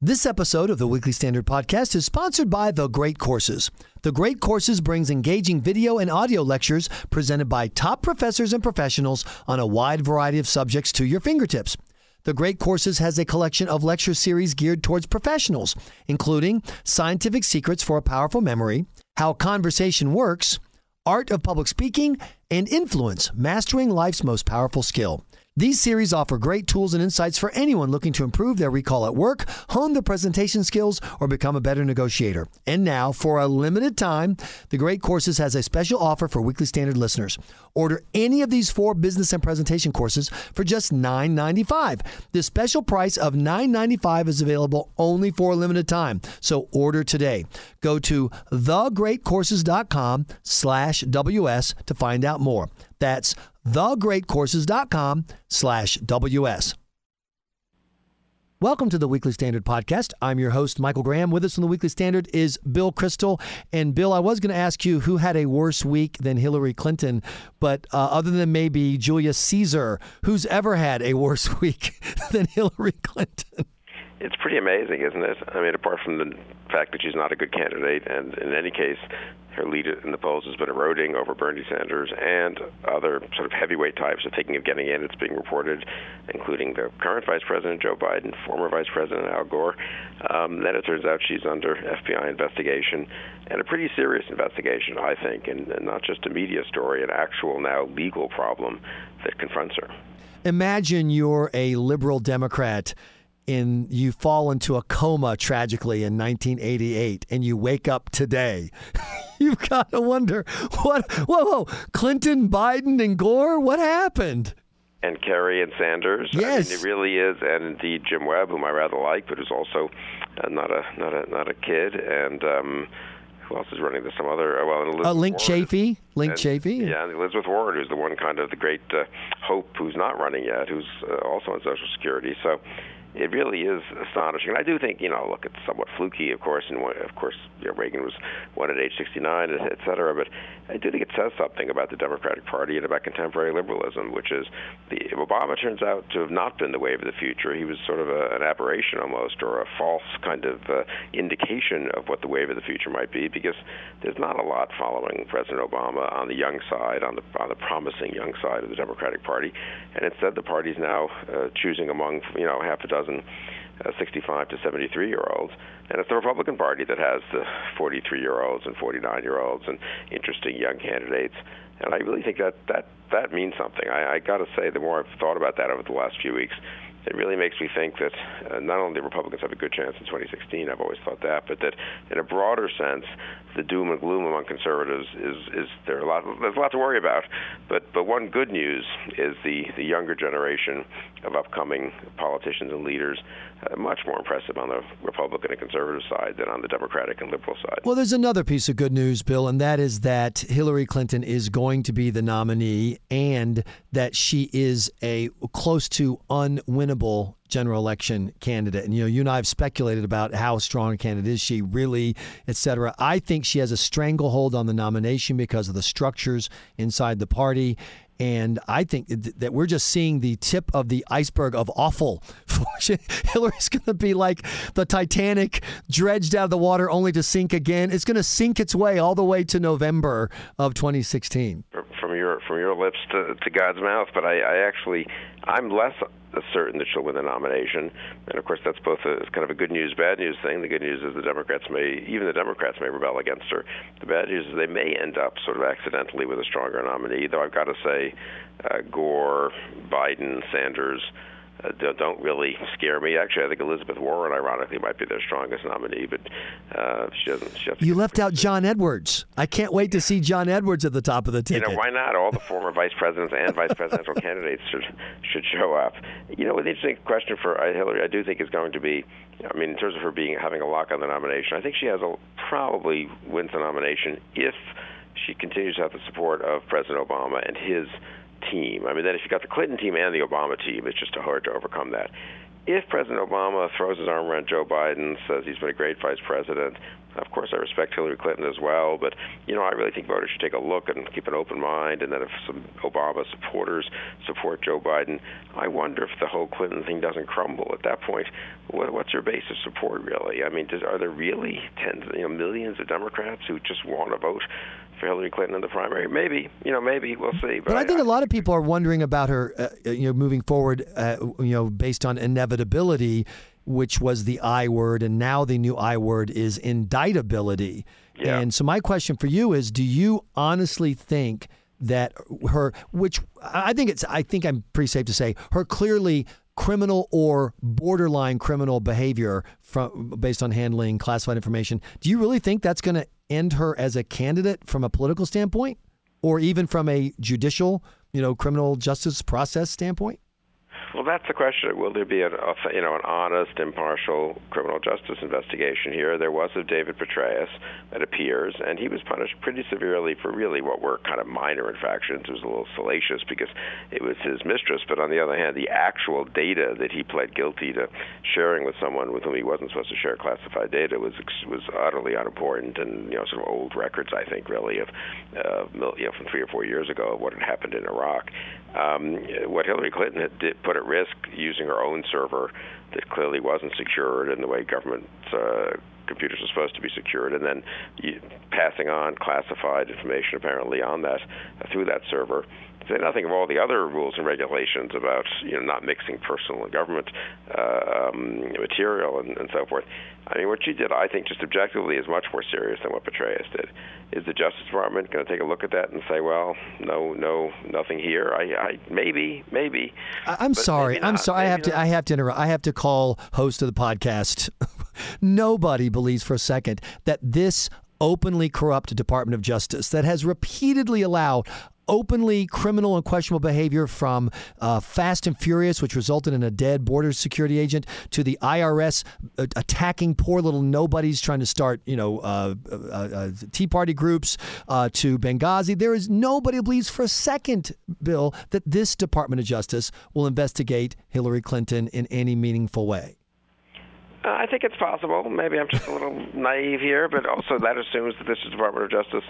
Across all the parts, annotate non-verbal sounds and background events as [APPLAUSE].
This episode of the Weekly Standard Podcast is sponsored by The Great Courses. The Great Courses brings engaging video and audio lectures presented by top professors and professionals on a wide variety of subjects to your fingertips. The Great Courses has a collection of lecture series geared towards professionals, including Scientific Secrets for a Powerful Memory, How Conversation Works, Art of Public Speaking, and Influence Mastering Life's Most Powerful Skill. These series offer great tools and insights for anyone looking to improve their recall at work, hone their presentation skills, or become a better negotiator. And now, for a limited time, The Great Courses has a special offer for Weekly Standard listeners. Order any of these four business and presentation courses for just $9.95. This special price of $9.95 is available only for a limited time, so order today. Go to thegreatcourses.com slash WS to find out more. That's thegreatcourses.com slash WS. Welcome to the Weekly Standard Podcast. I'm your host, Michael Graham. With us on the Weekly Standard is Bill Kristol. And Bill, I was going to ask you who had a worse week than Hillary Clinton, but uh, other than maybe Julius Caesar, who's ever had a worse [LAUGHS] week than Hillary Clinton? It's pretty amazing, isn't it? I mean, apart from the fact that she's not a good candidate, and in any case, her lead in the polls has been eroding over Bernie Sanders and other sort of heavyweight types are thinking of getting in. It's being reported, including the current Vice President Joe Biden, former Vice President Al Gore. Um, then it turns out she's under FBI investigation, and a pretty serious investigation, I think, and, and not just a media story, an actual now legal problem that confronts her. Imagine you're a liberal Democrat in you fall into a coma tragically in 1988 and you wake up today [LAUGHS] you've got to wonder what whoa, whoa clinton biden and gore what happened and Kerry and Sanders. Yes, I mean, it really is, and indeed Jim Webb, whom I rather like, but who's also uh, not a not a not a kid, and um, who else is running this? Some other uh, well, Elizabeth uh, Linc Chafee, Linc And- Chafee. Yeah, and Elizabeth Warren, who's the one kind of the great uh, hope who's not running yet, who's uh, also on Social Security. So it really is astonishing. And I do think, you know, look, it's somewhat fluky, of course, and of course, you know, Reagan was won at age 69, et et cetera. But I do think it says something about the Democratic Party and about contemporary liberalism, which is the Obama turns out to have not been the wave of the future. He was sort of a, an aberration almost, or a false kind of uh, indication of what the wave of the future might be, because there's not a lot following President Obama on the young side, on the on the promising young side of the Democratic Party, and instead the party's now uh, choosing among you know half a dozen uh, 65 to 73 year olds, and it's the Republican Party that has the 43 year olds and 49 year olds and interesting young candidates. And I really think that that that means something. I, I got to say, the more I've thought about that over the last few weeks, it really makes me think that uh, not only the Republicans have a good chance in 2016, I've always thought that, but that in a broader sense, the doom and gloom among conservatives is is there a lot there's a lot to worry about. But but one good news is the the younger generation of upcoming politicians and leaders uh, much more impressive on the Republican and conservative side than on the Democratic and liberal side. Well, there's another piece of good news, Bill, and that is that Hillary Clinton is going to be the nominee and that she is a close to unwinnable general election candidate. And, you know, you and I have speculated about how strong a candidate is she really, et cetera. I think she has a stranglehold on the nomination because of the structures inside the party. And I think that we're just seeing the tip of the iceberg of awful. [LAUGHS] Hillary's going to be like the Titanic dredged out of the water only to sink again. It's going to sink its way all the way to November of 2016. From your lips to, to God's mouth, but I, I actually I'm less certain that she'll win the nomination, and of course that's both a kind of a good news bad news thing. The good news is the Democrats may even the Democrats may rebel against her. The bad news is they may end up sort of accidentally with a stronger nominee. Though I've got to say, uh, Gore, Biden, Sanders. Uh, don't- don't really scare me. Actually, I think Elizabeth Warren, ironically, might be their strongest nominee, but uh, she doesn't. She You left out John Edwards. I can't wait to see John Edwards at the top of the You ticket. know, why not? All the [LAUGHS] former vice presidents and vice presidential [LAUGHS] candidates should should show up. You know, an interesting question for uh, Hillary, I do think is going to be. I mean, in terms of her being having a lock on the nomination, I think she has a probably wins the nomination if she continues to have the support of President Obama and his team. I mean, then if you've got the Clinton team and the Obama team, it's just hard to overcome that. If President Obama throws his arm around Joe Biden, says he's been a great vice president, Of course, I respect Hillary Clinton as well, but you know, I really think voters should take a look and keep an open mind. And then if some Obama supporters support Joe Biden, I wonder if the whole Clinton thing doesn't crumble at that point. What, what's your base of support really? I mean, does, are there really tens, you know, millions of Democrats who just want to vote for Hillary Clinton in the primary? Maybe, you know, maybe we'll see. But, but I, I, think a lot of people are wondering about her, uh, you know, moving forward, uh, you know, based on inevitability which was the I word, and now the new I word is indictability. Yeah. And so my question for you is: Do you honestly think that her, which I think it's, I think I'm pretty safe to say, her clearly criminal or borderline criminal behavior from based on handling classified information. Do you really think that's going to end her as a candidate from a political standpoint, or even from a judicial, you know, criminal justice process standpoint? Well, that's the question. Will there be a, a you know an honest, impartial criminal justice investigation here? There was of David Petraeus, it appears, and he was punished pretty severely for really what were kind of minor infractions. It was a little salacious because it was his mistress, but on the other hand, the actual data that he pled guilty to sharing with someone with whom he wasn't supposed to share classified data was was utterly unimportant and you know sort of old records, I think, really of uh, you know from three or four years ago of what had happened in Iraq. Um, what Hillary Clinton had did, put at risk using her own server that clearly wasn't secured in the way government uh, computers are supposed to be secured, and then passing on classified information apparently on that uh, through that server say nothing of all the other rules and regulations about you know not mixing personal and government uh, um, material and, and so forth. I mean, what she did, I think, just objectively, is much more serious than what Petraeus did. Is the Justice Department going to take a look at that and say, well, no, no, nothing here? I, I maybe, maybe. I'm sorry. I'm sorry. I have not. to. I have to interrupt. I have to call host of the podcast. [LAUGHS] Nobody believes for a second that this openly corrupt Department of Justice that has repeatedly allowed openly criminal and questionable behavior from uh, Fast and Furious, which resulted in a dead border security agent, to the IRS uh, attacking poor little nobodies trying to start, you know, uh, uh, uh Tea Party groups, uh, to Benghazi. There is nobody believes for a second, Bill, that this Department of Justice will investigate Hillary Clinton in any meaningful way. Uh, I think it's possible. Maybe I'm just a little naive here, but also that assumes that this Department of Justice,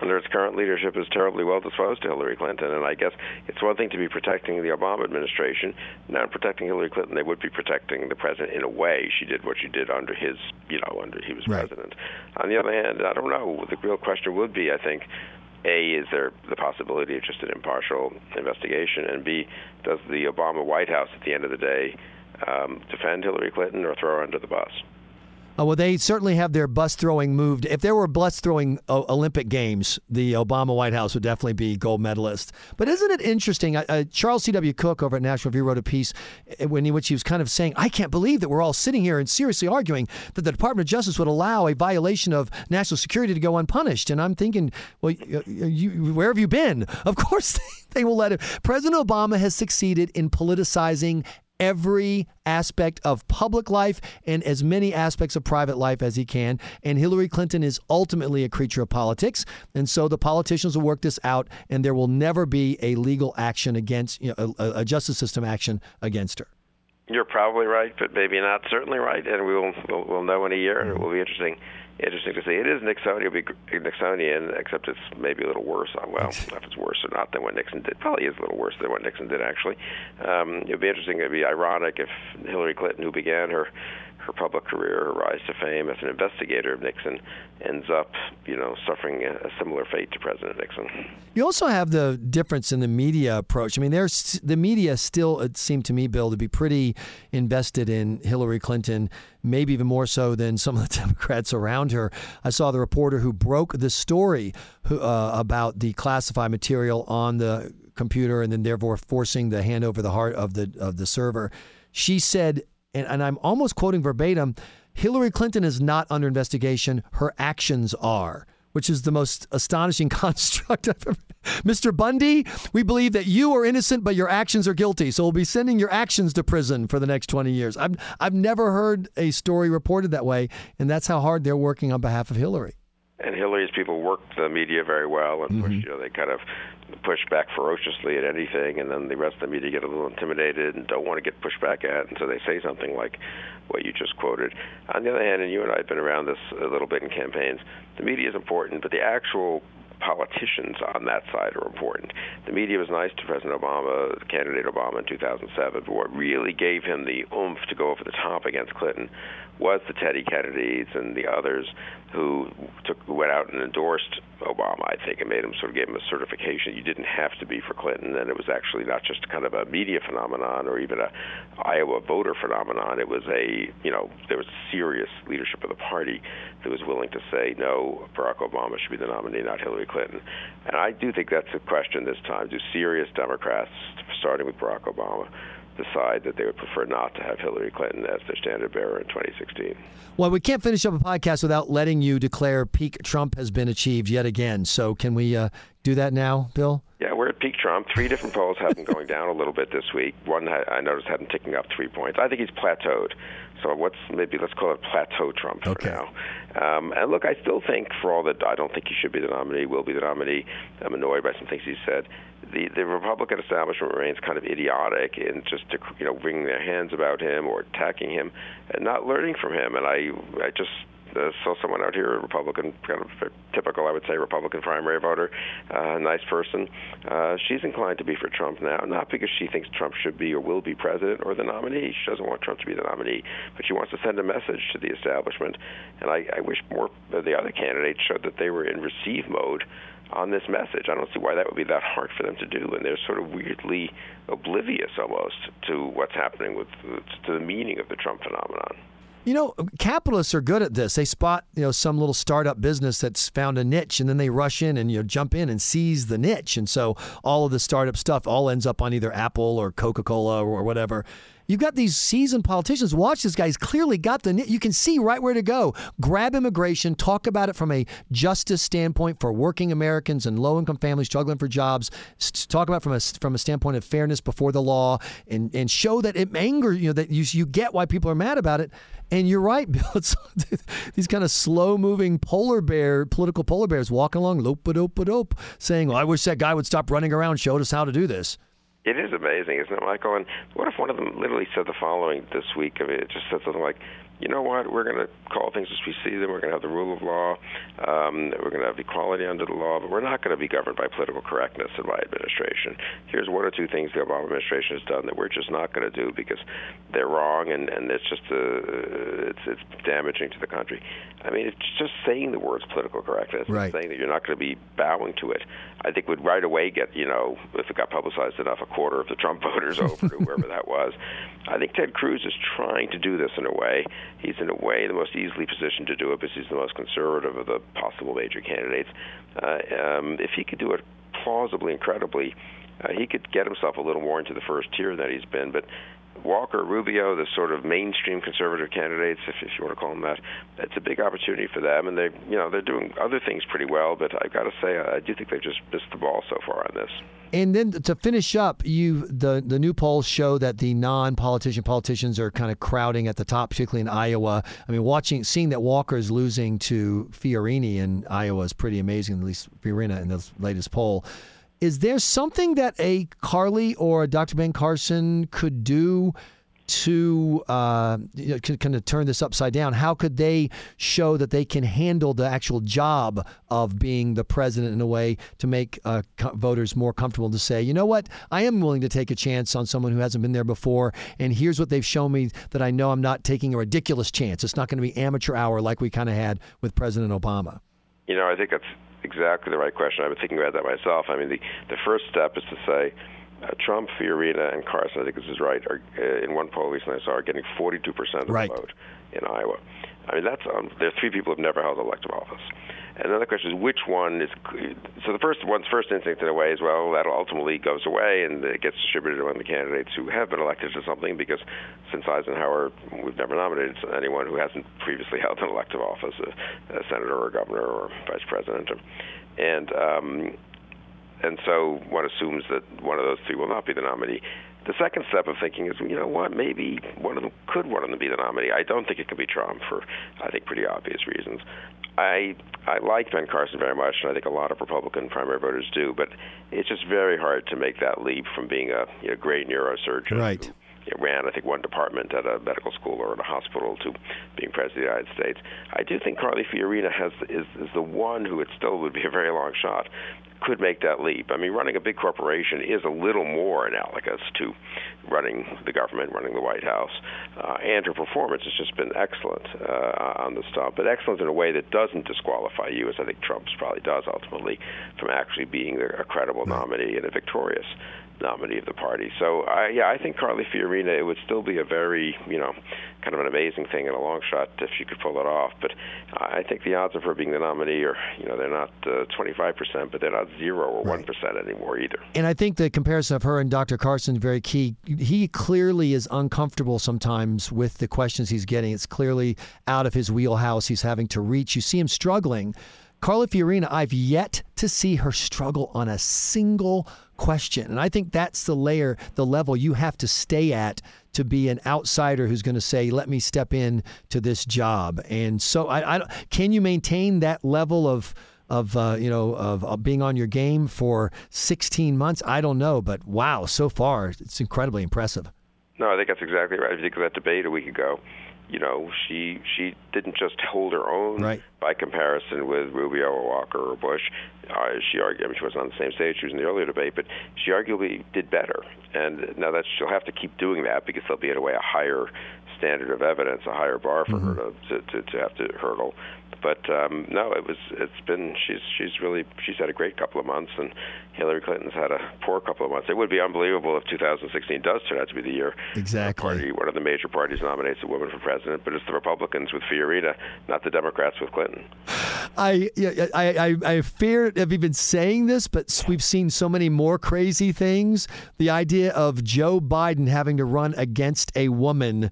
under its current leadership, is terribly well disposed to Hillary Clinton. And I guess it's one thing to be protecting the Obama administration. Now, protecting Hillary Clinton, they would be protecting the president in a way. She did what she did under his, you know, under he was right. president. On the other hand, I don't know. The real question would be, I think, a, is there the possibility of just an impartial investigation? And B, does the Obama White House, at the end of the day, um, defend Hillary Clinton or throw her under the bus. Oh, well, they certainly have their bus throwing moved. If there were bus throwing uh, Olympic Games, the Obama White House would definitely be gold medalist. But isn't it interesting? Uh, Charles C.W. Cooke over at National Review wrote a piece in uh, which he was kind of saying, I can't believe that we're all sitting here and seriously arguing that the Department of Justice would allow a violation of national security to go unpunished. And I'm thinking, well, you, where have you been? [LAUGHS] Of course, [LAUGHS] they will let it. President Obama has succeeded in politicizing every aspect of public life and as many aspects of private life as he can. And Hillary Clinton is ultimately a creature of politics. And so the politicians will work this out, and there will never be a legal action against, you know, a, a justice system action against her. You're probably right, but maybe not certainly right, and we will we'll, we'll know in a year, and it will be interesting interesting to see. It is Nixonian, be Nixonian, except it's maybe a little worse. Uh, well, if it's worse or not than what Nixon did, probably is a little worse than what Nixon did. Actually, um, it'd be interesting. It'd be ironic if Hillary Clinton, who began her her public career, her rise to fame as an investigator of Nixon, ends up, you know, suffering a, similar fate to President Nixon. You also have the difference in the media approach. I mean, there's the media still, it seemed to me, Bill, to be pretty invested in Hillary Clinton, maybe even more so than some of the [LAUGHS] Democrats around her. I saw the reporter who broke the story who, uh, about the classified material on the computer and then therefore forcing the handover the heart of the of the server. She said and, and I'm almost quoting verbatim Hillary Clinton is not under investigation, her actions are which is the most astonishing [LAUGHS] construct I've ever. Mr. Bundy, we believe that you are innocent, but your actions are guilty. So we'll be sending your actions to prison for the next 20 years. I've, I've never heard a story reported that way, and that's how hard they're working on behalf of Hillary. and Hillary's people work the media very well and mm-hmm. you know, they kind of push back ferociously at anything, and then the rest of the media get a little intimidated and don't want to get pushed back at, and so they say something like what you just quoted. On the other hand, and you and I have been around this a little bit in campaigns, the media is important, but the actual politicians on that side are important. The media was nice to President Obama, candidate Obama in 2007, but what really gave him the oomph to go over the top against Clinton was the Teddy Kennedys and the others who took went out and endorsed Obama. I think and made him sort of gave him a certification. You didn't have to be for Clinton, and it was actually not just kind of a media phenomenon or even a Iowa voter phenomenon. It was a you know there was serious leadership of the party that was willing to say no, Barack Obama should be the nominee, not Hillary Clinton. And I do think that's a question this time. Do serious Democrats, starting with Barack Obama, decide that they would prefer not to have Hillary Clinton as their standard bearer in 2016. Well, we can't finish up a podcast without letting you declare peak Trump has been achieved yet again. So, can we uh, do that now, Bill? Yeah, we're at peak Trump. Three different polls have been going down a little bit this week. One I noticed had him ticking up three points. I think he's plateaued. So what's maybe let's call it plateau Trump for okay. now. Um, and look, I still think for all that I don't think he should be the nominee, will be the nominee. I'm annoyed by some things he said. The the Republican establishment remains kind of idiotic in just to, you know wringing their hands about him or attacking him and not learning from him. And I I just uh, saw someone out here, a Republican, kind of typical, I would say, Republican primary voter, uh, nice person. Uh, she's inclined to be for Trump now, not because she thinks Trump should be or will be president or the nominee. She doesn't want Trump to be the nominee, but she wants to send a message to the establishment. And I, I wish more of the other candidates showed that they were in receive mode on this message. I don't see why that would be that hard for them to do, and they're sort of weirdly oblivious almost to what's happening with to the meaning of the Trump phenomenon. You know, capitalists are good at this. They spot, you know, some little startup business that's found a niche and then they rush in and you know jump in and seize the niche. And so all of the startup stuff all ends up on either Apple or Coca-Cola or whatever. You've got these seasoned politicians. Watch this guy. He's clearly got the. You can see right where to go. Grab immigration. Talk about it from a justice standpoint for working Americans and low-income families struggling for jobs. Talk about from a from a standpoint of fairness before the law, and and show that it anger you know that you you get why people are mad about it. And you're right, [LAUGHS] Bill. It's these kind of slow-moving polar bear, political polar bears walking along, lope dope dope, saying, well, "I wish that guy would stop running around, showed us how to do this." It is amazing, isn't it, Michael? And what if one of them literally said the following this week? I mean, it just said something like, you know what, we're going to call things as we see them. We're going to have the rule of law. Um, we're going to have equality under the law, but we're not going to be governed by political correctness in my administration. Here's one or two things the Obama administration has done that we're just not going to do because they're wrong and, and it's just uh, it's, it's damaging to the country. I mean, it's just saying the words political correctness, right. saying that you're not going to be bowing to it. I think would right away get, you know, if it got publicized enough, a quarter of the Trump [LAUGHS] voters over to whoever that was. I think Ted Cruz is trying to do this in a way He's in a way the most easily positioned to do it because he's the most conservative of the possible major candidates. Uh, um, if he could do it plausibly and credibly, uh, he could get himself a little more into the first tier that he's been. But Walker, Rubio, the sort of mainstream conservative candidates, if, if you want to call them that, it's a big opportunity for them, and they, you know, they're doing other things pretty well. But I've got to say, I do think they've just missed the ball so far on this. And then to finish up, you the the new polls show that the non-politician politicians are kind of crowding at the top, particularly in Iowa. I mean, watching seeing that Walker is losing to Fiorina in Iowa is pretty amazing. At least Fiorina in the latest poll. Is there something that a Carly or a Dr. Ben Carson could do to uh, you know, kind of turn this upside down? How could they show that they can handle the actual job of being the president in a way to make uh, co- voters more comfortable to say, you know what, I am willing to take a chance on someone who hasn't been there before, and here's what they've shown me that I know I'm not taking a ridiculous chance. It's not going to be amateur hour like we kind of had with President Obama. You know, I think that's exactly the right question. I've been thinking about that myself. I mean, the the first step is to say. Uh, Trump, Fiorina, and Carson, I think this is right, are uh, in one poll recently I saw are getting 42% of right. the vote in Iowa. I mean, that's um, there are three people who've never held elective office. The question is which one is so the first one's first instinct in a way is well that ultimately goes away and it gets distributed among the candidates who have been elected to something because since Eisenhower we've never nominated anyone who hasn't previously [LAUGHS] held an elective office a, a senator or a governor or vice president and um, and so one assumes that one of those three will not be the nominee. The second step of thinking is, you know what, maybe one of them could one of them be the nominee. I don't think it could be Trump for, I think, pretty obvious reasons. I I like Ben Carson very much, and I think a lot of Republican primary voters do. But it's just very hard to make that leap from being a you know, great neurosurgeon right. who ran, I think, one department at a medical school or at a hospital to being president of the United States. I do think Carly Fiorina has is, is the one who it still would be a very long shot could make that leap. I mean, running a big corporation is a little more analogous to running the government, running the White House, uh, and her performance has just been excellent uh, on the stuff, but excellent in a way that doesn't disqualify you, as I think Trump's probably does ultimately, from actually being a credible nominee and a victorious nominee of the party. So, I, yeah, I think Carly Fiorina, it would still be a very, you know, kind of an amazing thing in a long shot if she could pull it off. But I think the odds of her being the nominee are, you know, they're not uh, 25%, but they're not zero or Right. 1% anymore either. And I think the comparison of her and Dr. Carson is very key. He clearly is uncomfortable sometimes with the questions he's getting. It's clearly out of his wheelhouse. He's having to reach. You see him struggling. Carly Fiorina, I've yet to see her struggle on a single question. And I think that's the layer, the level you have to stay at to be an outsider who's going to say, let me step in to this job. And so I, I don't- can you maintain that level of of uh, you know of, of being on your game for 16 months. I don't know, but wow, so far it's incredibly impressive. No, I think that's exactly right. If you think of that debate a week ago, you know, she she didn't just hold her own Right. By comparison with Rubio or Walker or Bush. Uh, she argued, I mean, she wasn't on the same stage. She was in the earlier debate, but she arguably did better. And now that she'll have to keep doing that because there'll be in a way a higher standard of evidence, a higher bar for her to, to to have to hurdle. But um, no, it was it's been she's she's really she's had a great couple of months, and Hillary Clinton's had a poor couple of months. It would be unbelievable if 2016 does turn out to be the year Exactly. party, one of the major parties nominates a woman for president, but it's the Republicans with Fiorina, not the Democrats with Clinton. I, I, I, I fear I've even saying this, but we've seen so many more crazy things. The idea of Joe Biden having to run against a woman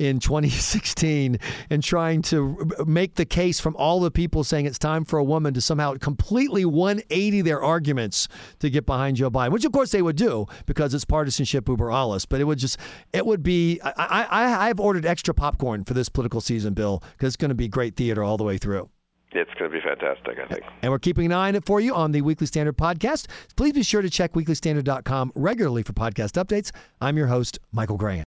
in 2016 and trying to make the case from all the people saying it's time for a woman to somehow completely 180 their arguments to get behind Joe Biden, which of course they would do because it's partisanship uber alles. But it would just, it would be. I, I, I've ordered extra popcorn for this political season, Bill, because it's going to be great theater all the way through. It's going to be fantastic, I think. And we're keeping an eye on it for you on the Weekly Standard podcast. Please be sure to check weeklystandard.com regularly for podcast updates. I'm your host, Michael Graham.